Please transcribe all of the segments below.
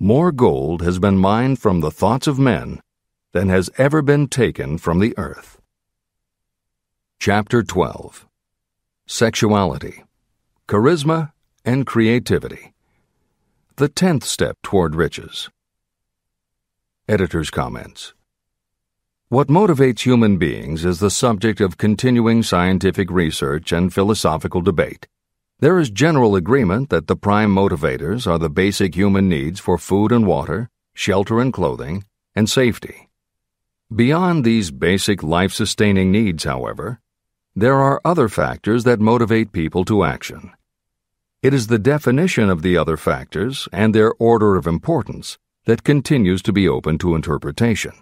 more gold has been mined from the thoughts of men than has ever been taken from the earth. Chapter 12 Sexuality, Charisma, and Creativity. The tenth step toward riches. Editor's comments. What motivates human beings is the subject of continuing scientific research and philosophical debate. There is general agreement that the prime motivators are the basic human needs for food and water, shelter and clothing, and safety. Beyond these basic life sustaining needs, however, there are other factors that motivate people to action. It is the definition of the other factors and their order of importance that continues to be open to interpretation.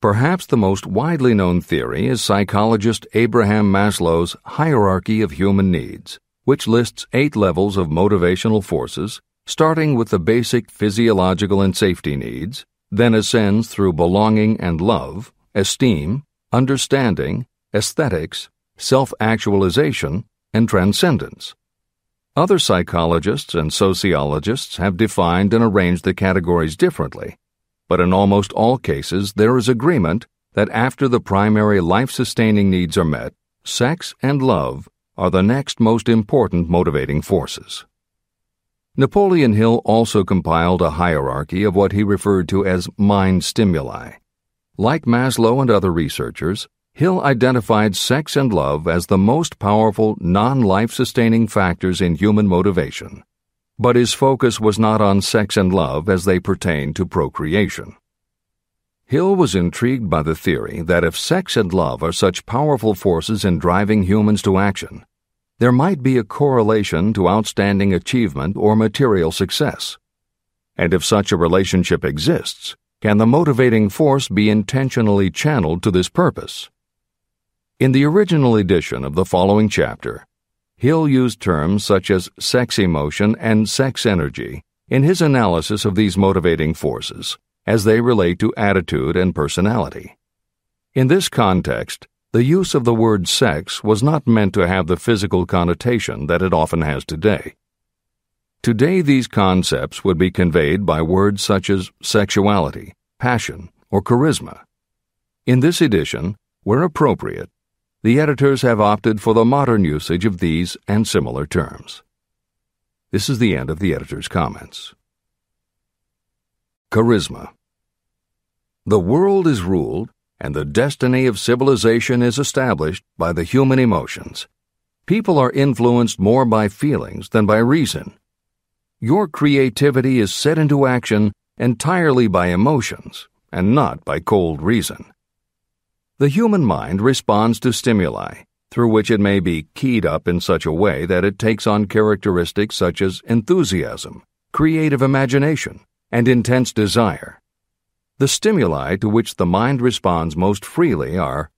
Perhaps the most widely known theory is psychologist Abraham Maslow's hierarchy of human needs, which lists eight levels of motivational forces, starting with the basic physiological and safety needs, then ascends through belonging and love, esteem, understanding, aesthetics, self actualization, and transcendence. Other psychologists and sociologists have defined and arranged the categories differently, but in almost all cases there is agreement that after the primary life sustaining needs are met, sex and love are the next most important motivating forces. Napoleon Hill also compiled a hierarchy of what he referred to as mind stimuli. Like Maslow and other researchers, Hill identified sex and love as the most powerful non life sustaining factors in human motivation. But his focus was not on sex and love as they pertain to procreation. Hill was intrigued by the theory that if sex and love are such powerful forces in driving humans to action, there might be a correlation to outstanding achievement or material success. And if such a relationship exists, can the motivating force be intentionally channeled to this purpose? In the original edition of the following chapter, Hill used terms such as sex emotion and sex energy in his analysis of these motivating forces as they relate to attitude and personality. In this context, the use of the word sex was not meant to have the physical connotation that it often has today. Today, these concepts would be conveyed by words such as sexuality, passion, or charisma. In this edition, where appropriate, the editors have opted for the modern usage of these and similar terms. This is the end of the editor's comments. Charisma. The world is ruled, and the destiny of civilization is established by the human emotions. People are influenced more by feelings than by reason. Your creativity is set into action entirely by emotions and not by cold reason. The human mind responds to stimuli, through which it may be keyed up in such a way that it takes on characteristics such as enthusiasm, creative imagination, and intense desire. The stimuli to which the mind responds most freely are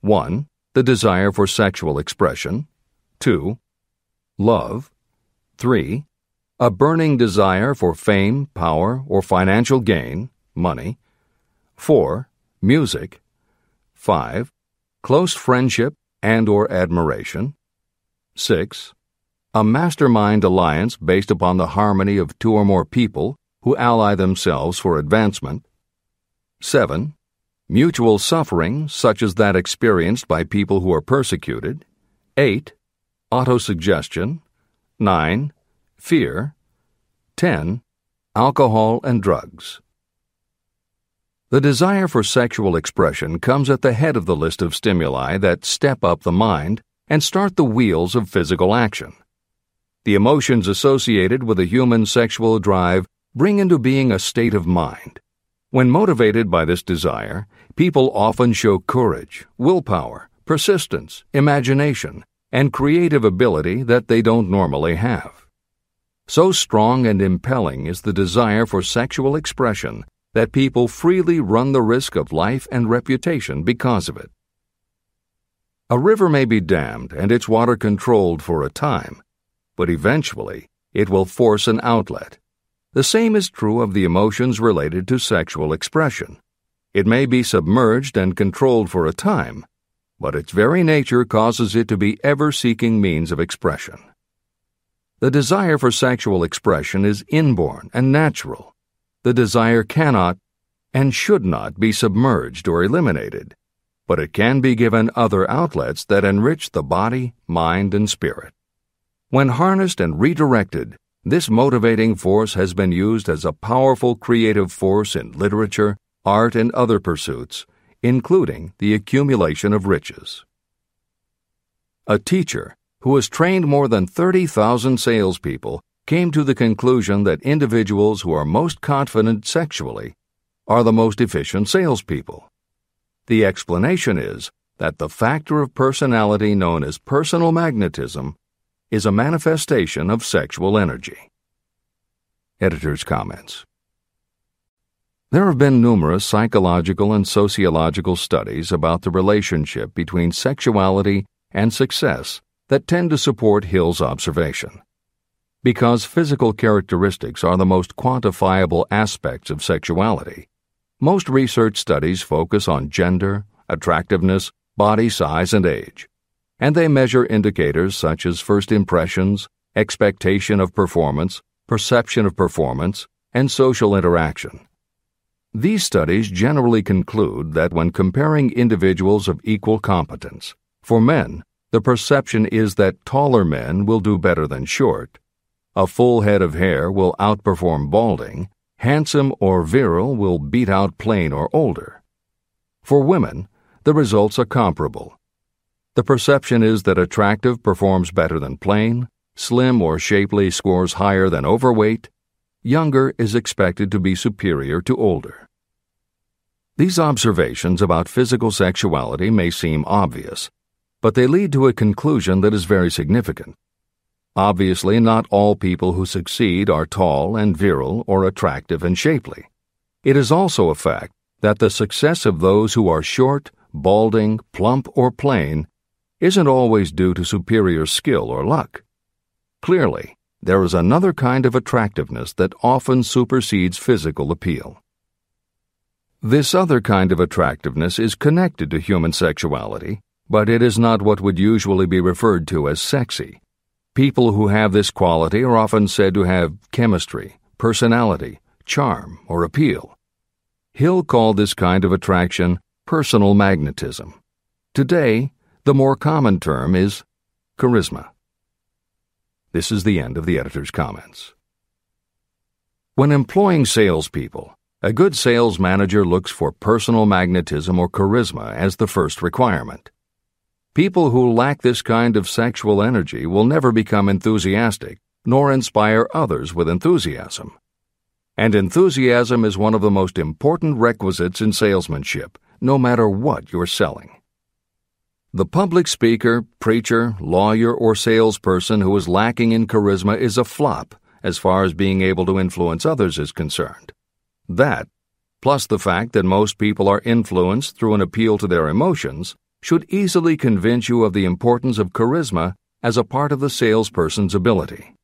1. The desire for sexual expression, 2. Love, 3. A burning desire for fame, power, or financial gain, money, 4. Music, 5. Close friendship and or admiration. 6. A mastermind alliance based upon the harmony of two or more people who ally themselves for advancement. 7. Mutual suffering, such as that experienced by people who are persecuted. 8. Autosuggestion. 9. Fear. 10. Alcohol and drugs. The desire for sexual expression comes at the head of the list of stimuli that step up the mind and start the wheels of physical action. The emotions associated with a human sexual drive bring into being a state of mind. When motivated by this desire, people often show courage, willpower, persistence, imagination, and creative ability that they don't normally have. So strong and impelling is the desire for sexual expression that people freely run the risk of life and reputation because of it. A river may be dammed and its water controlled for a time, but eventually it will force an outlet. The same is true of the emotions related to sexual expression. It may be submerged and controlled for a time, but its very nature causes it to be ever seeking means of expression. The desire for sexual expression is inborn and natural. The desire cannot and should not be submerged or eliminated, but it can be given other outlets that enrich the body, mind, and spirit. When harnessed and redirected, this motivating force has been used as a powerful creative force in literature, art, and other pursuits, including the accumulation of riches. A teacher who has trained more than 30,000 salespeople came to the conclusion that individuals who are most confident sexually are the most efficient salespeople. The explanation is that the factor of personality known as personal magnetism is a manifestation of sexual energy. Editor's comments. There have been numerous psychological and sociological studies about the relationship between sexuality and success that tend to support Hill's observation. Because physical characteristics are the most quantifiable aspects of sexuality, most research studies focus on gender, attractiveness, body size, and age, and they measure indicators such as first impressions, expectation of performance, perception of performance, and social interaction. These studies generally conclude that when comparing individuals of equal competence, for men, the perception is that taller men will do better than short, a full head of hair will outperform balding, handsome or virile will beat out plain or older. For women, the results are comparable. The perception is that attractive performs better than plain, slim or shapely scores higher than overweight, younger is expected to be superior to older. These observations about physical sexuality may seem obvious, but they lead to a conclusion that is very significant. Obviously, not all people who succeed are tall and virile or attractive and shapely. It is also a fact that the success of those who are short, balding, plump, or plain isn't always due to superior skill or luck. Clearly, there is another kind of attractiveness that often supersedes physical appeal. This other kind of attractiveness is connected to human sexuality, but it is not what would usually be referred to as sexy. People who have this quality are often said to have chemistry, personality, charm, or appeal. Hill called this kind of attraction personal magnetism. Today, the more common term is charisma. This is the end of the editor's comments. When employing salespeople, a good sales manager looks for personal magnetism or charisma as the first requirement. People who lack this kind of sexual energy will never become enthusiastic nor inspire others with enthusiasm. And enthusiasm is one of the most important requisites in salesmanship, no matter what you're selling. The public speaker, preacher, lawyer, or salesperson who is lacking in charisma is a flop as far as being able to influence others is concerned. That, plus the fact that most people are influenced through an appeal to their emotions, should easily convince you of the importance of charisma as a part of the salesperson's ability.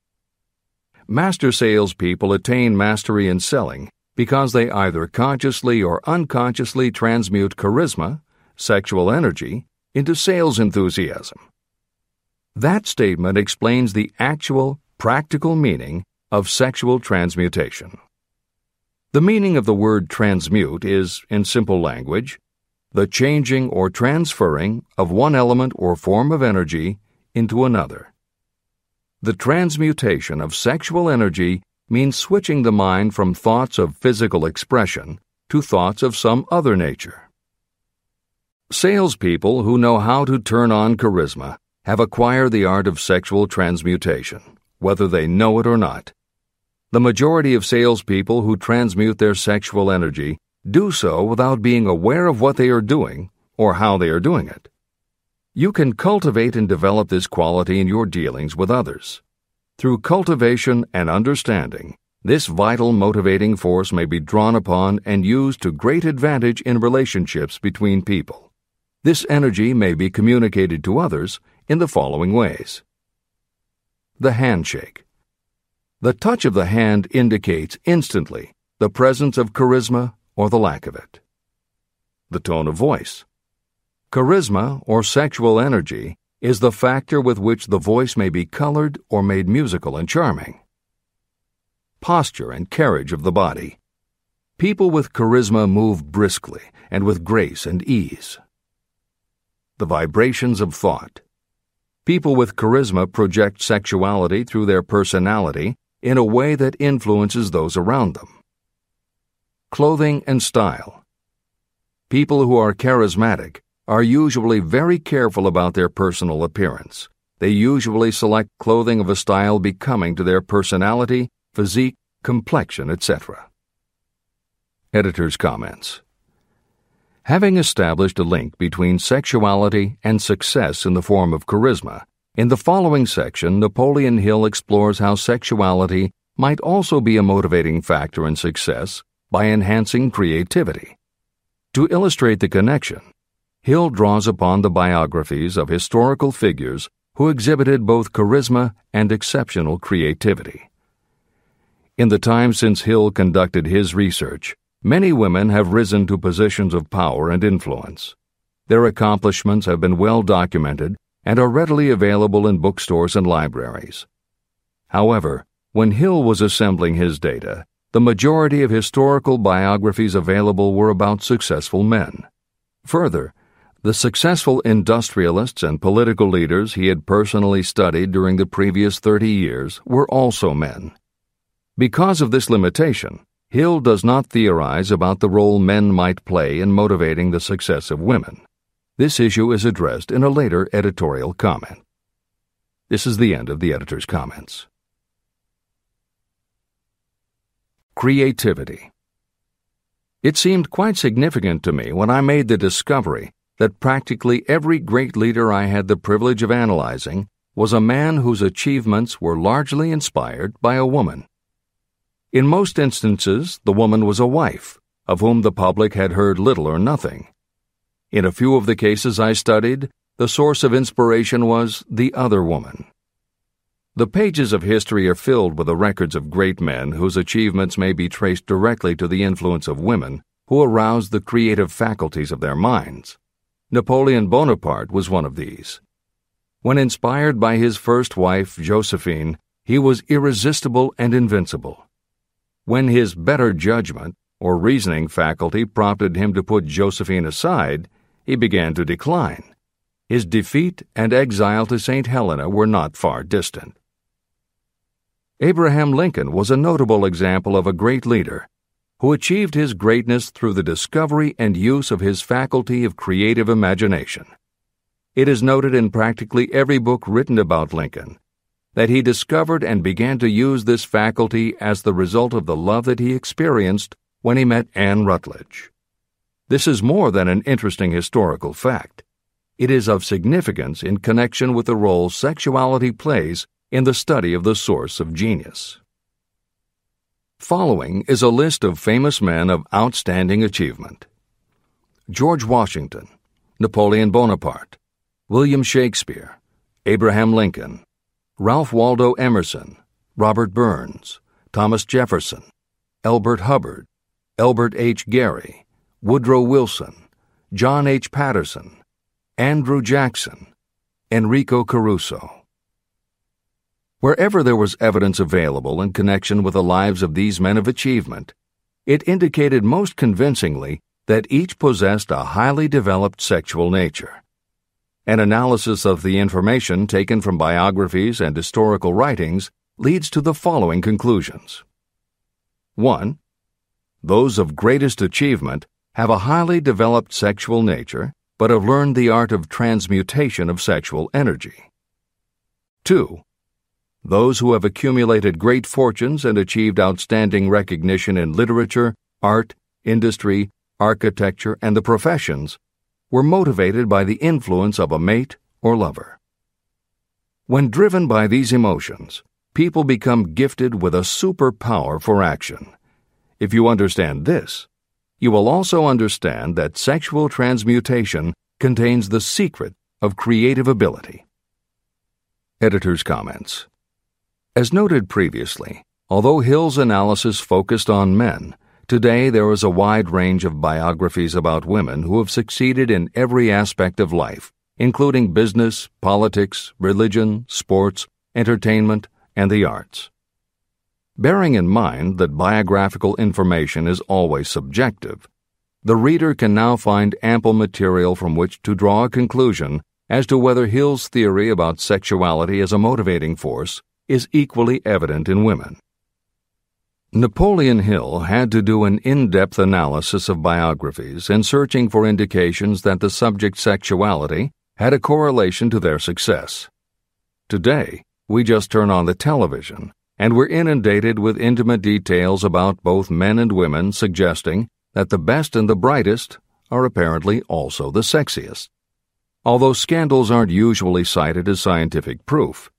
Master salespeople attain mastery in selling because they either consciously or unconsciously transmute charisma, sexual energy, into sales enthusiasm. That statement explains the actual, practical meaning of sexual transmutation. The meaning of the word transmute is, in simple language, the changing or transferring of one element or form of energy into another. The transmutation of sexual energy means switching the mind from thoughts of physical expression to thoughts of some other nature. Salespeople who know how to turn on charisma have acquired the art of sexual transmutation, whether they know it or not. The majority of salespeople who transmute their sexual energy do so without being aware of what they are doing or how they are doing it. You can cultivate and develop this quality in your dealings with others. Through cultivation and understanding, this vital motivating force may be drawn upon and used to great advantage in relationships between people. This energy may be communicated to others in the following ways The handshake. The touch of the hand indicates instantly the presence of charisma or the lack of it. The tone of voice. Charisma or sexual energy is the factor with which the voice may be colored or made musical and charming. Posture and carriage of the body. People with charisma move briskly and with grace and ease. The vibrations of thought. People with charisma project sexuality through their personality in a way that influences those around them. Clothing and style. People who are charismatic are usually very careful about their personal appearance. They usually select clothing of a style becoming to their personality, physique, complexion, etc. Editor's comments. Having established a link between sexuality and success in the form of charisma, in the following section, Napoleon Hill explores how sexuality might also be a motivating factor in success by enhancing creativity. To illustrate the connection, Hill draws upon the biographies of historical figures who exhibited both charisma and exceptional creativity. In the time since Hill conducted his research, Many women have risen to positions of power and influence. Their accomplishments have been well documented and are readily available in bookstores and libraries. However, when Hill was assembling his data, the majority of historical biographies available were about successful men. Further, the successful industrialists and political leaders he had personally studied during the previous 30 years were also men. Because of this limitation, Hill does not theorize about the role men might play in motivating the success of women. This issue is addressed in a later editorial comment. This is the end of the editor's comments. Creativity. It seemed quite significant to me when I made the discovery that practically every great leader I had the privilege of analyzing was a man whose achievements were largely inspired by a woman. In most instances, the woman was a wife, of whom the public had heard little or nothing. In a few of the cases I studied, the source of inspiration was the other woman. The pages of history are filled with the records of great men whose achievements may be traced directly to the influence of women who aroused the creative faculties of their minds. Napoleon Bonaparte was one of these. When inspired by his first wife, Josephine, he was irresistible and invincible. When his better judgment or reasoning faculty prompted him to put Josephine aside, he began to decline. His defeat and exile to St. Helena were not far distant. Abraham Lincoln was a notable example of a great leader who achieved his greatness through the discovery and use of his faculty of creative imagination. It is noted in practically every book written about Lincoln that he discovered and began to use this faculty as the result of the love that he experienced when he met Anne Rutledge. This is more than an interesting historical fact. It is of significance in connection with the role sexuality plays in the study of the source of genius. Following is a list of famous men of outstanding achievement George Washington, Napoleon Bonaparte, William Shakespeare, Abraham Lincoln, Ralph Waldo Emerson, Robert Burns, Thomas Jefferson, Elbert Hubbard, Elbert H. Gary, Woodrow Wilson, John H. Patterson, Andrew Jackson, Enrico Caruso. Wherever there was evidence available in connection with the lives of these men of achievement, it indicated most convincingly that each possessed a highly developed sexual nature. An analysis of the information taken from biographies and historical writings leads to the following conclusions 1. Those of greatest achievement have a highly developed sexual nature, but have learned the art of transmutation of sexual energy. 2. Those who have accumulated great fortunes and achieved outstanding recognition in literature, art, industry, architecture, and the professions were motivated by the influence of a mate or lover. When driven by these emotions, people become gifted with a superpower for action. If you understand this, you will also understand that sexual transmutation contains the secret of creative ability. Editor's comments. As noted previously, although Hill's analysis focused on men, Today, there is a wide range of biographies about women who have succeeded in every aspect of life, including business, politics, religion, sports, entertainment, and the arts. Bearing in mind that biographical information is always subjective, the reader can now find ample material from which to draw a conclusion as to whether Hill's theory about sexuality as a motivating force is equally evident in women. Napoleon Hill had to do an in depth analysis of biographies in searching for indications that the subject's sexuality had a correlation to their success. Today, we just turn on the television and we're inundated with intimate details about both men and women suggesting that the best and the brightest are apparently also the sexiest. Although scandals aren't usually cited as scientific proof,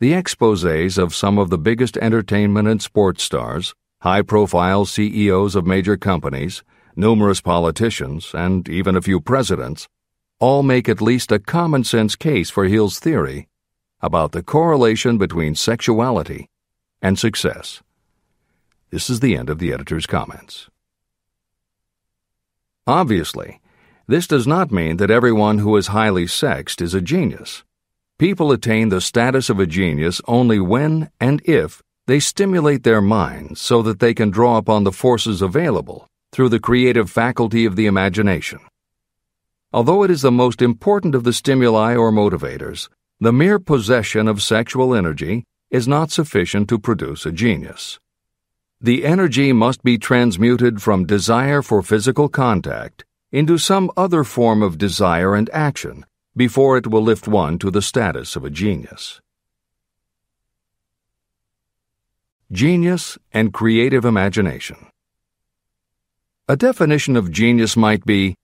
the exposes of some of the biggest entertainment and sports stars, high profile CEOs of major companies, numerous politicians, and even a few presidents all make at least a common sense case for Hill's theory about the correlation between sexuality and success. This is the end of the editor's comments. Obviously, this does not mean that everyone who is highly sexed is a genius. People attain the status of a genius only when and if they stimulate their minds so that they can draw upon the forces available through the creative faculty of the imagination. Although it is the most important of the stimuli or motivators, the mere possession of sexual energy is not sufficient to produce a genius. The energy must be transmuted from desire for physical contact into some other form of desire and action before it will lift one to the status of a genius. Genius and creative imagination. A definition of genius might be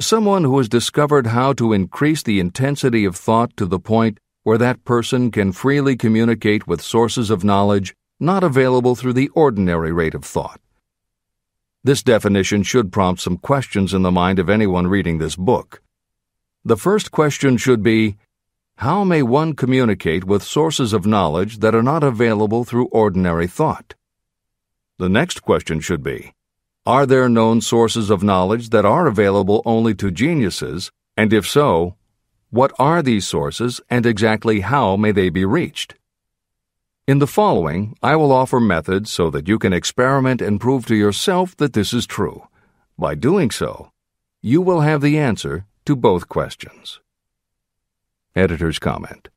someone who has discovered how to increase the intensity of thought to the point where that person can freely communicate with sources of knowledge not available through the ordinary rate of thought. This definition should prompt some questions in the mind of anyone reading this book. The first question should be How may one communicate with sources of knowledge that are not available through ordinary thought? The next question should be Are there known sources of knowledge that are available only to geniuses, and if so, what are these sources and exactly how may they be reached? In the following, I will offer methods so that you can experiment and prove to yourself that this is true. By doing so, you will have the answer to both questions. Editor's comment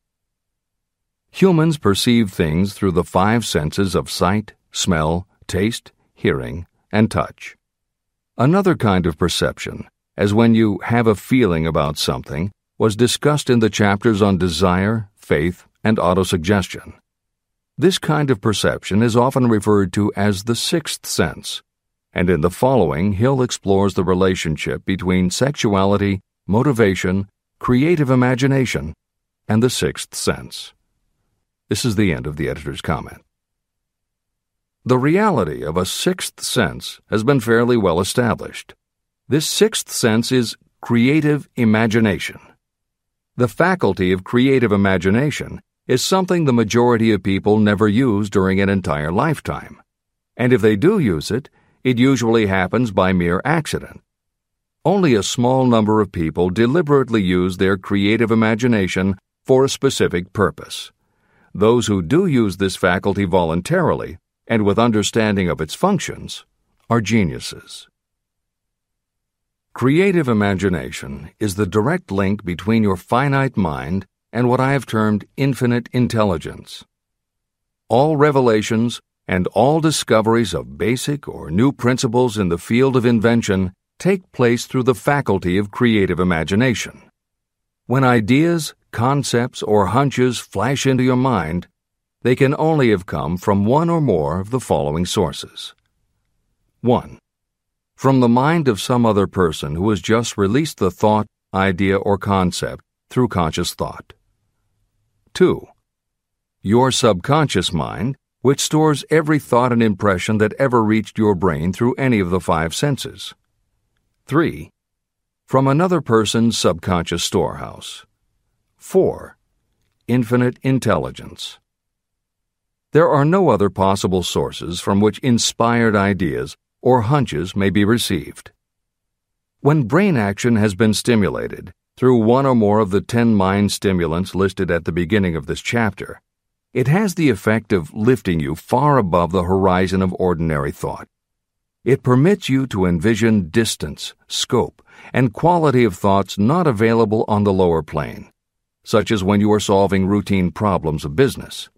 Humans perceive things through the five senses of sight, smell, taste, hearing, and touch. Another kind of perception, as when you have a feeling about something, was discussed in the chapters on desire, faith, and autosuggestion. This kind of perception is often referred to as the sixth sense, and in the following, Hill explores the relationship between sexuality motivation, creative imagination, and the sixth sense. This is the end of the editor's comment. The reality of a sixth sense has been fairly well established. This sixth sense is creative imagination. The faculty of creative imagination is something the majority of people never use during an entire lifetime. And if they do use it, it usually happens by mere accident only a small number of people deliberately use their creative imagination for a specific purpose. Those who do use this faculty voluntarily and with understanding of its functions are geniuses. Creative imagination is the direct link between your finite mind and what I have termed infinite intelligence. All revelations and all discoveries of basic or new principles in the field of invention take place through the faculty of creative imagination. When ideas, concepts, or hunches flash into your mind, they can only have come from one or more of the following sources. 1. From the mind of some other person who has just released the thought, idea, or concept through conscious thought. 2. Your subconscious mind, which stores every thought and impression that ever reached your brain through any of the five senses. 3. From another person's subconscious storehouse. 4. Infinite intelligence. There are no other possible sources from which inspired ideas or hunches may be received. When brain action has been stimulated, through one or more of the ten mind stimulants listed at the beginning of this chapter, it has the effect of lifting you far above the horizon of ordinary thought. It permits you to envision distance, scope, and quality of thoughts not available on the lower plane, such as when you are solving routine problems of business.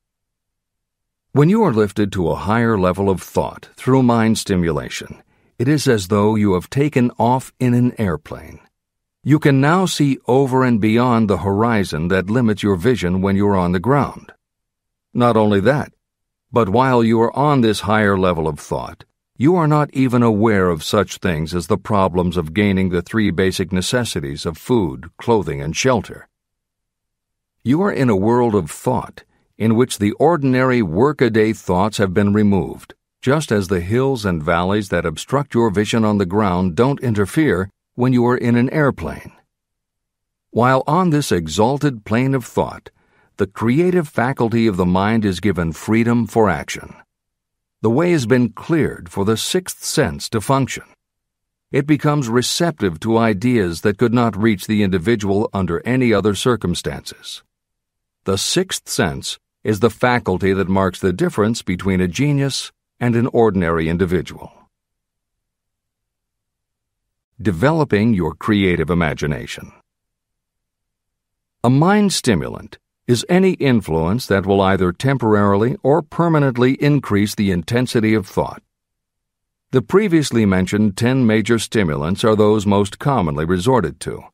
When you are lifted to a higher level of thought through mind stimulation, it is as though you have taken off in an airplane. You can now see over and beyond the horizon that limits your vision when you are on the ground. Not only that, but while you are on this higher level of thought, you are not even aware of such things as the problems of gaining the three basic necessities of food, clothing, and shelter. You are in a world of thought in which the ordinary workaday thoughts have been removed, just as the hills and valleys that obstruct your vision on the ground don't interfere when you are in an airplane. While on this exalted plane of thought, the creative faculty of the mind is given freedom for action. The way has been cleared for the sixth sense to function. It becomes receptive to ideas that could not reach the individual under any other circumstances. The sixth sense is the faculty that marks the difference between a genius and an ordinary individual. Developing your creative imagination. A mind stimulant is any influence that will either temporarily or permanently increase the intensity of thought. The previously mentioned 10 major stimulants are those most commonly resorted to.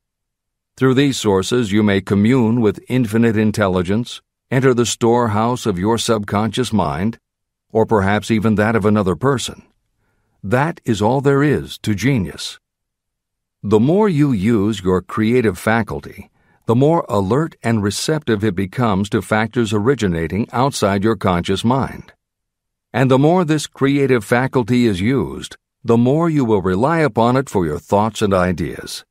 Through these sources, you may commune with infinite intelligence, enter the storehouse of your subconscious mind, or perhaps even that of another person. That is all there is to genius. The more you use your creative faculty, the more alert and receptive it becomes to factors originating outside your conscious mind. And the more this creative faculty is used, the more you will rely upon it for your thoughts and ideas.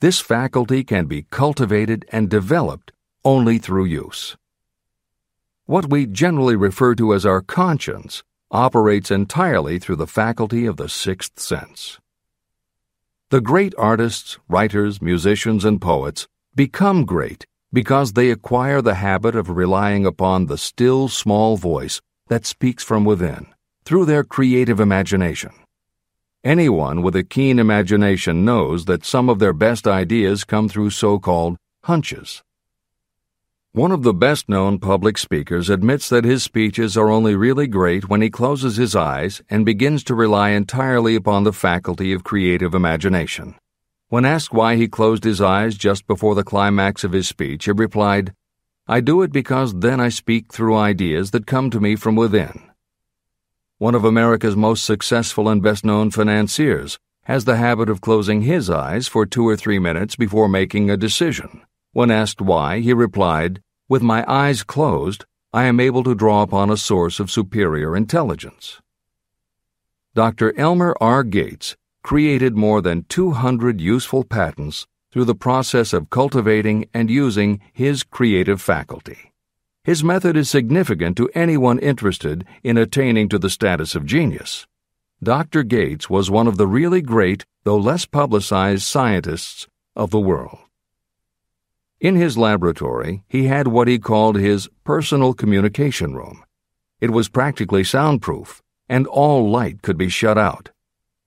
This faculty can be cultivated and developed only through use. What we generally refer to as our conscience operates entirely through the faculty of the sixth sense. The great artists, writers, musicians, and poets become great because they acquire the habit of relying upon the still small voice that speaks from within through their creative imagination. Anyone with a keen imagination knows that some of their best ideas come through so called hunches. One of the best known public speakers admits that his speeches are only really great when he closes his eyes and begins to rely entirely upon the faculty of creative imagination. When asked why he closed his eyes just before the climax of his speech, he replied, I do it because then I speak through ideas that come to me from within. One of America's most successful and best known financiers has the habit of closing his eyes for two or three minutes before making a decision. When asked why, he replied, With my eyes closed, I am able to draw upon a source of superior intelligence. Dr. Elmer R. Gates created more than 200 useful patents through the process of cultivating and using his creative faculty. His method is significant to anyone interested in attaining to the status of genius. Dr. Gates was one of the really great, though less publicized, scientists of the world. In his laboratory, he had what he called his personal communication room. It was practically soundproof, and all light could be shut out.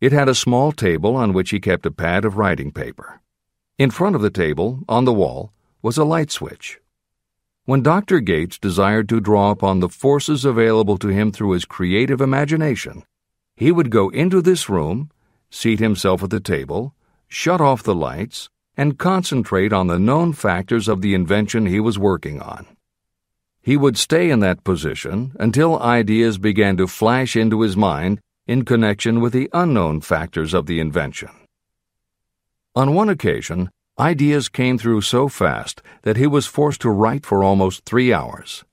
It had a small table on which he kept a pad of writing paper. In front of the table, on the wall, was a light switch. When Dr. Gates desired to draw upon the forces available to him through his creative imagination, he would go into this room, seat himself at the table, shut off the lights, and concentrate on the known factors of the invention he was working on. He would stay in that position until ideas began to flash into his mind in connection with the unknown factors of the invention. On one occasion, ideas came through so fast that he was forced to write for almost three hours.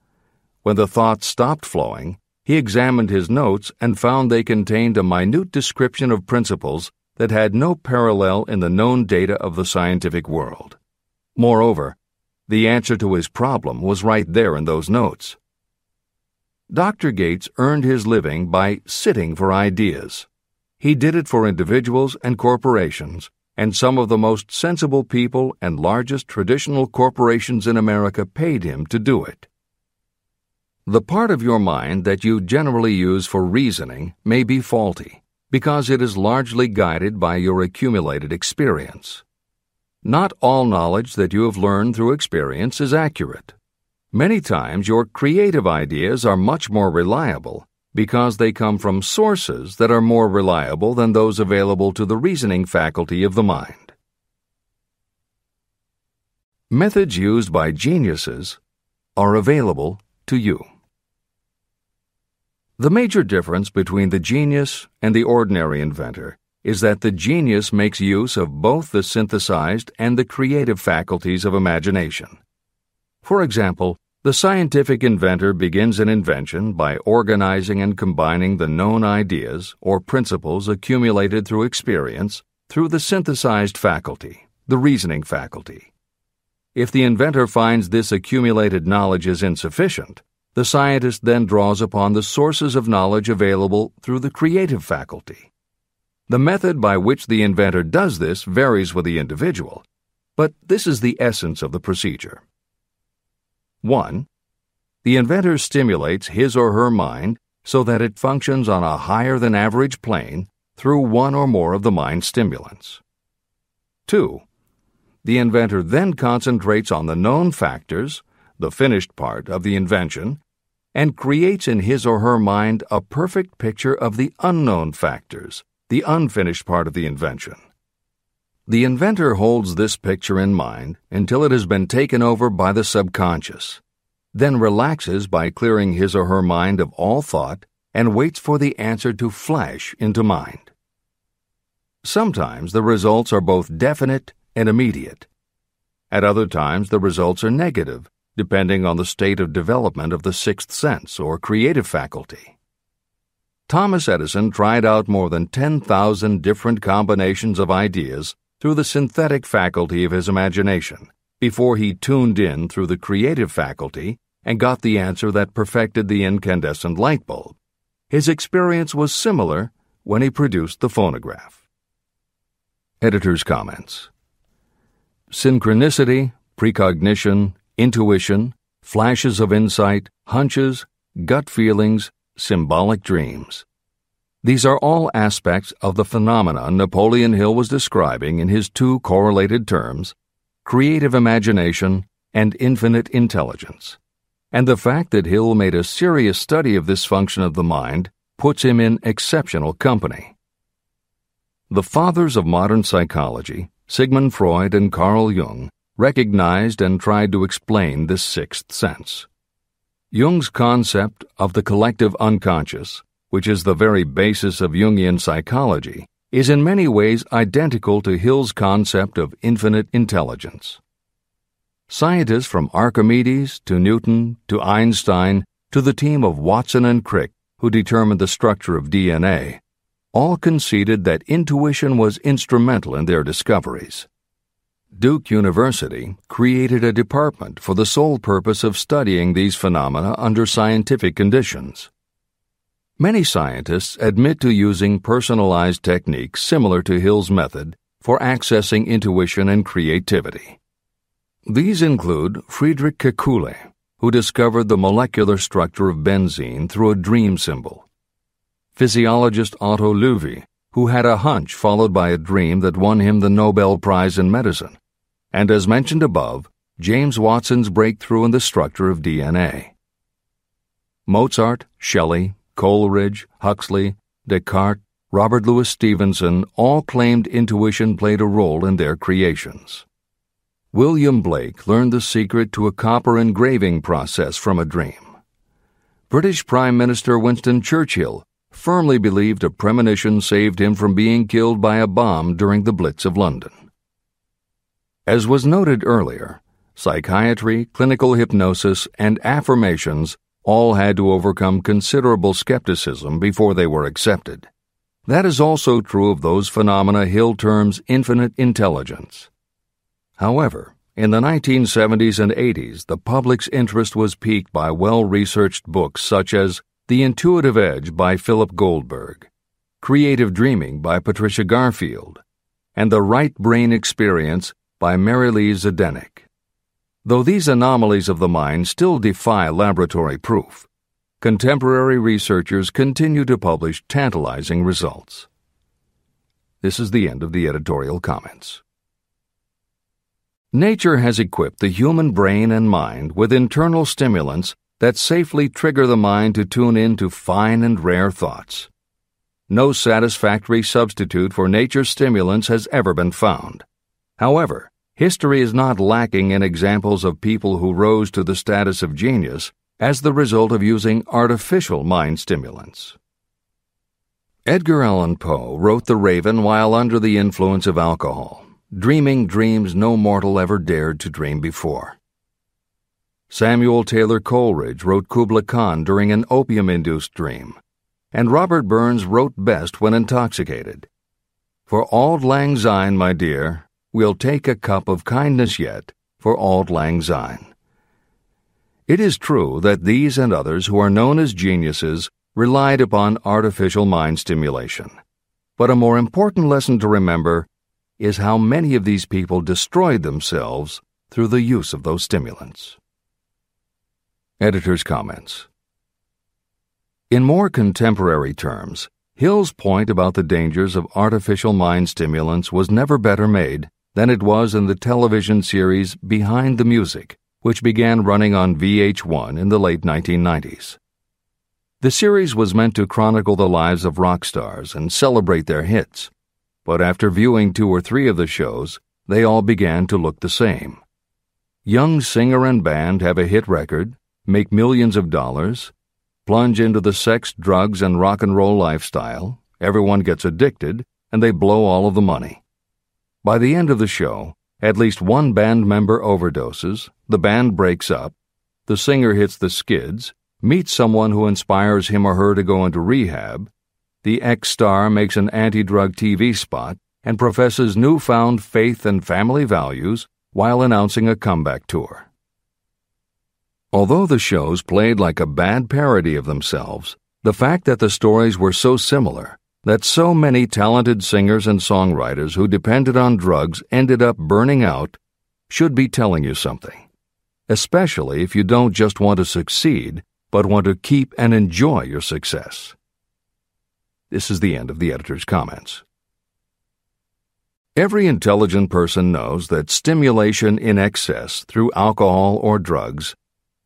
When the thoughts stopped flowing, he examined his notes and found they contained a minute description of principles that had no parallel in the known data of the scientific world. Moreover, the answer to his problem was right there in those notes. Dr. Gates earned his living by sitting for ideas. He did it for individuals and corporations, and some of the most sensible people and largest traditional corporations in America paid him to do it. The part of your mind that you generally use for reasoning may be faulty because it is largely guided by your accumulated experience. Not all knowledge that you have learned through experience is accurate. Many times your creative ideas are much more reliable because they come from sources that are more reliable than those available to the reasoning faculty of the mind. Methods used by geniuses are available to you. The major difference between the genius and the ordinary inventor is that the genius makes use of both the synthesized and the creative faculties of imagination. For example, the scientific inventor begins an invention by organizing and combining the known ideas or principles accumulated through experience through the synthesized faculty, the reasoning faculty. If the inventor finds this accumulated knowledge is insufficient, the scientist then draws upon the sources of knowledge available through the creative faculty. The method by which the inventor does this varies with the individual, but this is the essence of the procedure. 1. The inventor stimulates his or her mind so that it functions on a higher than average plane through one or more of the mind stimulants. 2. The inventor then concentrates on the known factors, the finished part of the invention, and creates in his or her mind a perfect picture of the unknown factors, the unfinished part of the invention. The inventor holds this picture in mind until it has been taken over by the subconscious, then relaxes by clearing his or her mind of all thought and waits for the answer to flash into mind. Sometimes the results are both definite and immediate. At other times, the results are negative, depending on the state of development of the sixth sense or creative faculty. Thomas Edison tried out more than 10,000 different combinations of ideas through the synthetic faculty of his imagination before he tuned in through the creative faculty and got the answer that perfected the incandescent light bulb. His experience was similar when he produced the phonograph. Editor's comments Synchronicity, precognition, intuition, flashes of insight, hunches, gut feelings, symbolic dreams. These are all aspects of the phenomena Napoleon Hill was describing in his two correlated terms creative imagination and infinite intelligence. And the fact that Hill made a serious study of this function of the mind puts him in exceptional company. The fathers of modern psychology, Sigmund Freud and Carl Jung, recognized and tried to explain this sixth sense. Jung's concept of the collective unconscious which is the very basis of Jungian psychology, is in many ways identical to Hill's concept of infinite intelligence. Scientists from Archimedes to Newton to Einstein to the team of Watson and Crick who determined the structure of DNA all conceded that intuition was instrumental in their discoveries. Duke University created a department for the sole purpose of studying these phenomena under scientific conditions. Many scientists admit to using personalized techniques similar to Hill's method for accessing intuition and creativity. These include Friedrich Kekule, who discovered the molecular structure of benzene through a dream symbol, physiologist Otto Loewi, who had a hunch followed by a dream that won him the Nobel Prize in Medicine, and as mentioned above, James Watson's breakthrough in the structure of DNA. Mozart, Shelley, Coleridge, Huxley, Descartes, Robert Louis Stevenson all claimed intuition played a role in their creations. William Blake learned the secret to a copper engraving process from a dream. British Prime Minister Winston Churchill firmly believed a premonition saved him from being killed by a bomb during the Blitz of London. As was noted earlier, psychiatry, clinical hypnosis, and affirmations all had to overcome considerable skepticism before they were accepted. That is also true of those phenomena Hill terms infinite intelligence. However, in the 1970s and 80s, the public's interest was piqued by well researched books such as The Intuitive Edge by Philip Goldberg, Creative Dreaming by Patricia Garfield, and The Right Brain Experience by Marilee Zdenek. Though these anomalies of the mind still defy laboratory proof, contemporary researchers continue to publish tantalizing results. This is the end of the editorial comments. Nature has equipped the human brain and mind with internal stimulants that safely trigger the mind to tune in to fine and rare thoughts. No satisfactory substitute for nature's stimulants has ever been found. However, history is not lacking in examples of people who rose to the status of genius as the result of using artificial mind stimulants. Edgar Allan Poe wrote The Raven while under the influence of alcohol, dreaming dreams no mortal ever dared to dream before. Samuel Taylor Coleridge wrote Kubla Khan during an opium induced dream, and Robert Burns wrote best when intoxicated. For Auld Lang Syne, my dear, we'll take a cup of kindness yet for Auld Lang Syne. It is true that these and others who are known as geniuses relied upon artificial mind stimulation. But a more important lesson to remember is how many of these people destroyed themselves through the use of those stimulants. Editor's comments. In more contemporary terms, Hill's point about the dangers of artificial mind stimulants was never better made than it was in the television series Behind the Music, which began running on VH1 in the late 1990s. The series was meant to chronicle the lives of rock stars and celebrate their hits, but after viewing two or three of the shows, they all began to look the same. Young singer and band have a hit record, make millions of dollars, plunge into the sex, drugs, and rock and roll lifestyle, everyone gets addicted, and they blow all of the money. By the end of the show, at least one band member overdoses, the band breaks up, the singer hits the skids, meets someone who inspires him or her to go into rehab, the ex star makes an anti drug TV spot and professes newfound faith and family values while announcing a comeback tour. Although the shows played like a bad parody of themselves, the fact that the stories were so similar, that so many talented singers and songwriters who depended on drugs ended up burning out, should be telling you something. Especially if you don't just want to succeed, but want to keep and enjoy your success. This is the end of the editor's comments. Every intelligent person knows that stimulation in excess through alcohol or drugs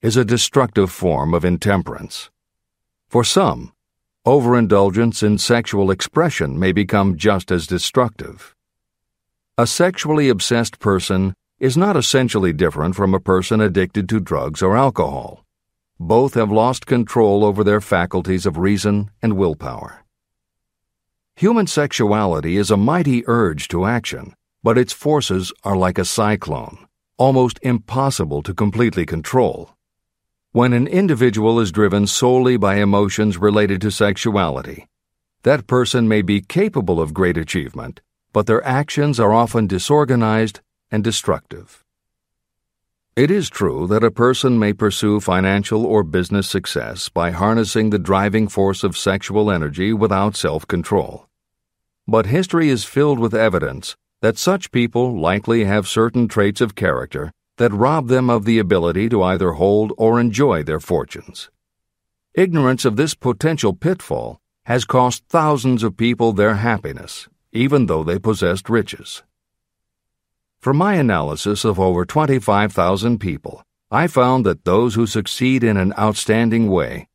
is a destructive form of intemperance. For some, overindulgence in sexual expression may become just as destructive. A sexually obsessed person is not essentially different from a person addicted to drugs or alcohol. Both have lost control over their faculties of reason and willpower. Human sexuality is a mighty urge to action, but its forces are like a cyclone, almost impossible to completely control. When an individual is driven solely by emotions related to sexuality, that person may be capable of great achievement, but their actions are often disorganized and destructive. It is true that a person may pursue financial or business success by harnessing the driving force of sexual energy without self control. But history is filled with evidence that such people likely have certain traits of character that rob them of the ability to either hold or enjoy their fortunes. Ignorance of this potential pitfall has cost thousands of people their happiness, even though they possessed riches. From my analysis of over 25,000 people, I found that those who succeed in an outstanding way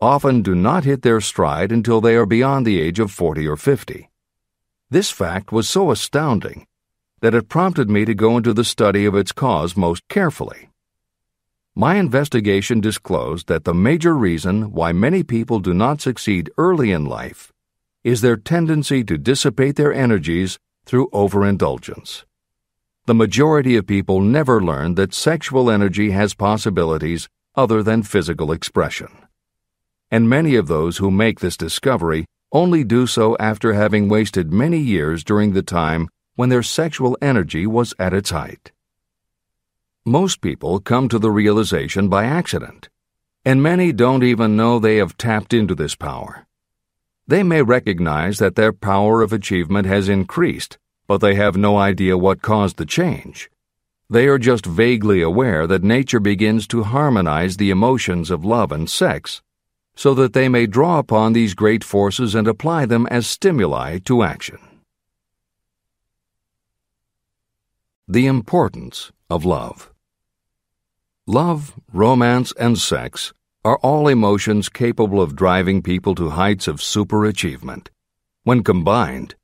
often do not hit their stride until they are beyond the age of 40 or 50. This fact was so astounding that it prompted me to go into the study of its cause most carefully. My investigation disclosed that the major reason why many people do not succeed early in life is their tendency to dissipate their energies through overindulgence. The majority of people never learn that sexual energy has possibilities other than physical expression. And many of those who make this discovery only do so after having wasted many years during the time when their sexual energy was at its height. Most people come to the realization by accident, and many don't even know they have tapped into this power. They may recognize that their power of achievement has increased but they have no idea what caused the change. They are just vaguely aware that nature begins to harmonize the emotions of love and sex so that they may draw upon these great forces and apply them as stimuli to action. The importance of love. Love, romance, and sex are all emotions capable of driving people to heights of superachievement. When combined,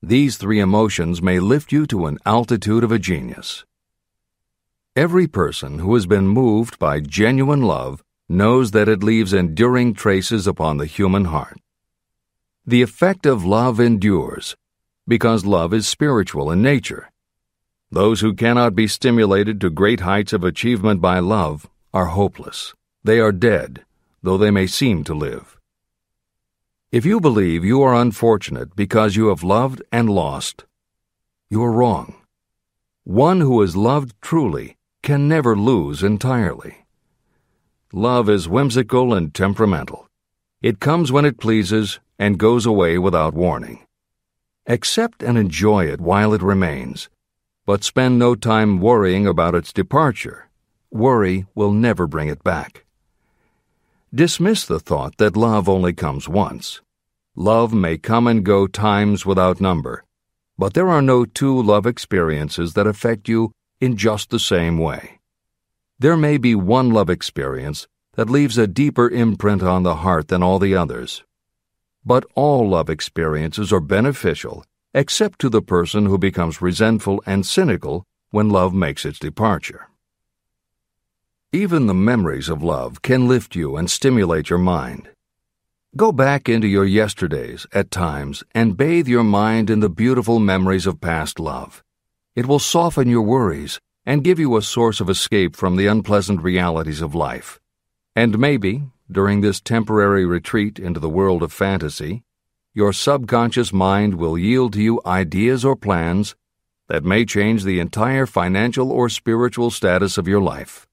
these three emotions may lift you to an altitude of a genius. Every person who has been moved by genuine love knows that it leaves enduring traces upon the human heart. The effect of love endures because love is spiritual in nature. Those who cannot be stimulated to great heights of achievement by love are hopeless. They are dead, though they may seem to live. If you believe you are unfortunate because you have loved and lost, you are wrong. One who has loved truly can never lose entirely. Love is whimsical and temperamental. It comes when it pleases and goes away without warning. Accept and enjoy it while it remains, but spend no time worrying about its departure. Worry will never bring it back. Dismiss the thought that love only comes once. Love may come and go times without number, but there are no two love experiences that affect you in just the same way. There may be one love experience that leaves a deeper imprint on the heart than all the others. But all love experiences are beneficial except to the person who becomes resentful and cynical when love makes its departure. Even the memories of love can lift you and stimulate your mind. Go back into your yesterdays at times and bathe your mind in the beautiful memories of past love. It will soften your worries and give you a source of escape from the unpleasant realities of life. And maybe, during this temporary retreat into the world of fantasy, your subconscious mind will yield to you ideas or plans that may change the entire financial or spiritual status of your life.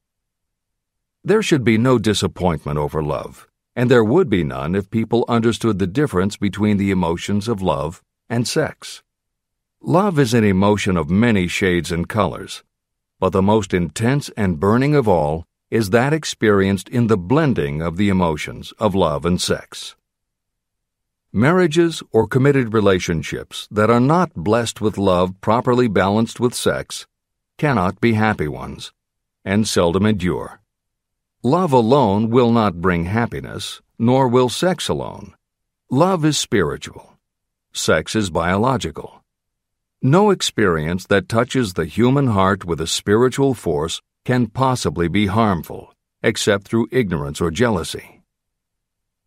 There should be no disappointment over love, and there would be none if people understood the difference between the emotions of love and sex. Love is an emotion of many shades and colors, but the most intense and burning of all is that experienced in the blending of the emotions of love and sex. Marriages or committed relationships that are not blessed with love properly balanced with sex cannot be happy ones, and seldom endure. Love alone will not bring happiness, nor will sex alone. Love is spiritual. Sex is biological. No experience that touches the human heart with a spiritual force can possibly be harmful, except through ignorance or jealousy.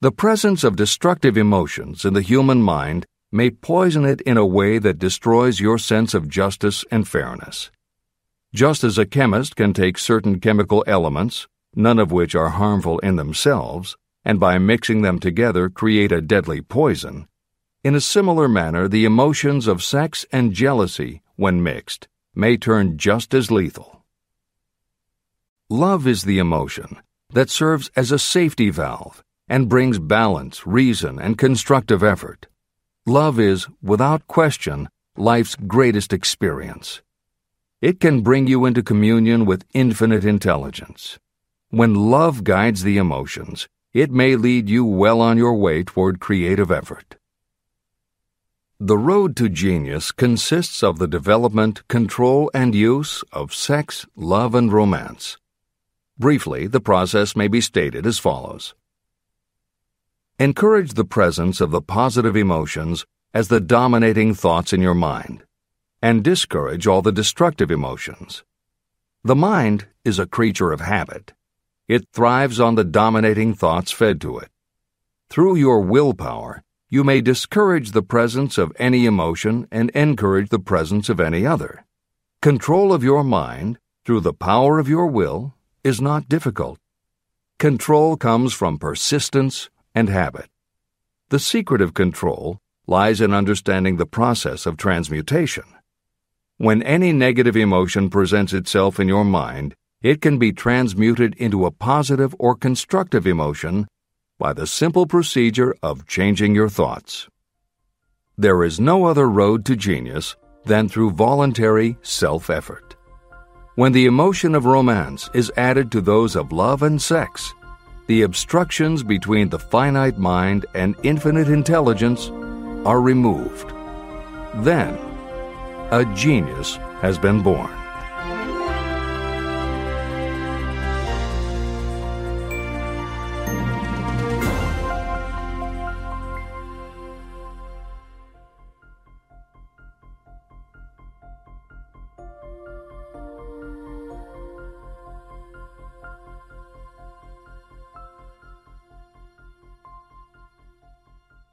The presence of destructive emotions in the human mind may poison it in a way that destroys your sense of justice and fairness. Just as a chemist can take certain chemical elements, none of which are harmful in themselves, and by mixing them together create a deadly poison, in a similar manner, the emotions of sex and jealousy, when mixed, may turn just as lethal. Love is the emotion that serves as a safety valve and brings balance, reason, and constructive effort. Love is, without question, life's greatest experience. It can bring you into communion with infinite intelligence. When love guides the emotions, it may lead you well on your way toward creative effort. The road to genius consists of the development, control, and use of sex, love, and romance. Briefly, the process may be stated as follows Encourage the presence of the positive emotions as the dominating thoughts in your mind, and discourage all the destructive emotions. The mind is a creature of habit. It thrives on the dominating thoughts fed to it. Through your willpower, you may discourage the presence of any emotion and encourage the presence of any other. Control of your mind, through the power of your will, is not difficult. Control comes from persistence and habit. The secret of control lies in understanding the process of transmutation. When any negative emotion presents itself in your mind, it can be transmuted into a positive or constructive emotion by the simple procedure of changing your thoughts. There is no other road to genius than through voluntary self effort. When the emotion of romance is added to those of love and sex, the obstructions between the finite mind and infinite intelligence are removed. Then, a genius has been born.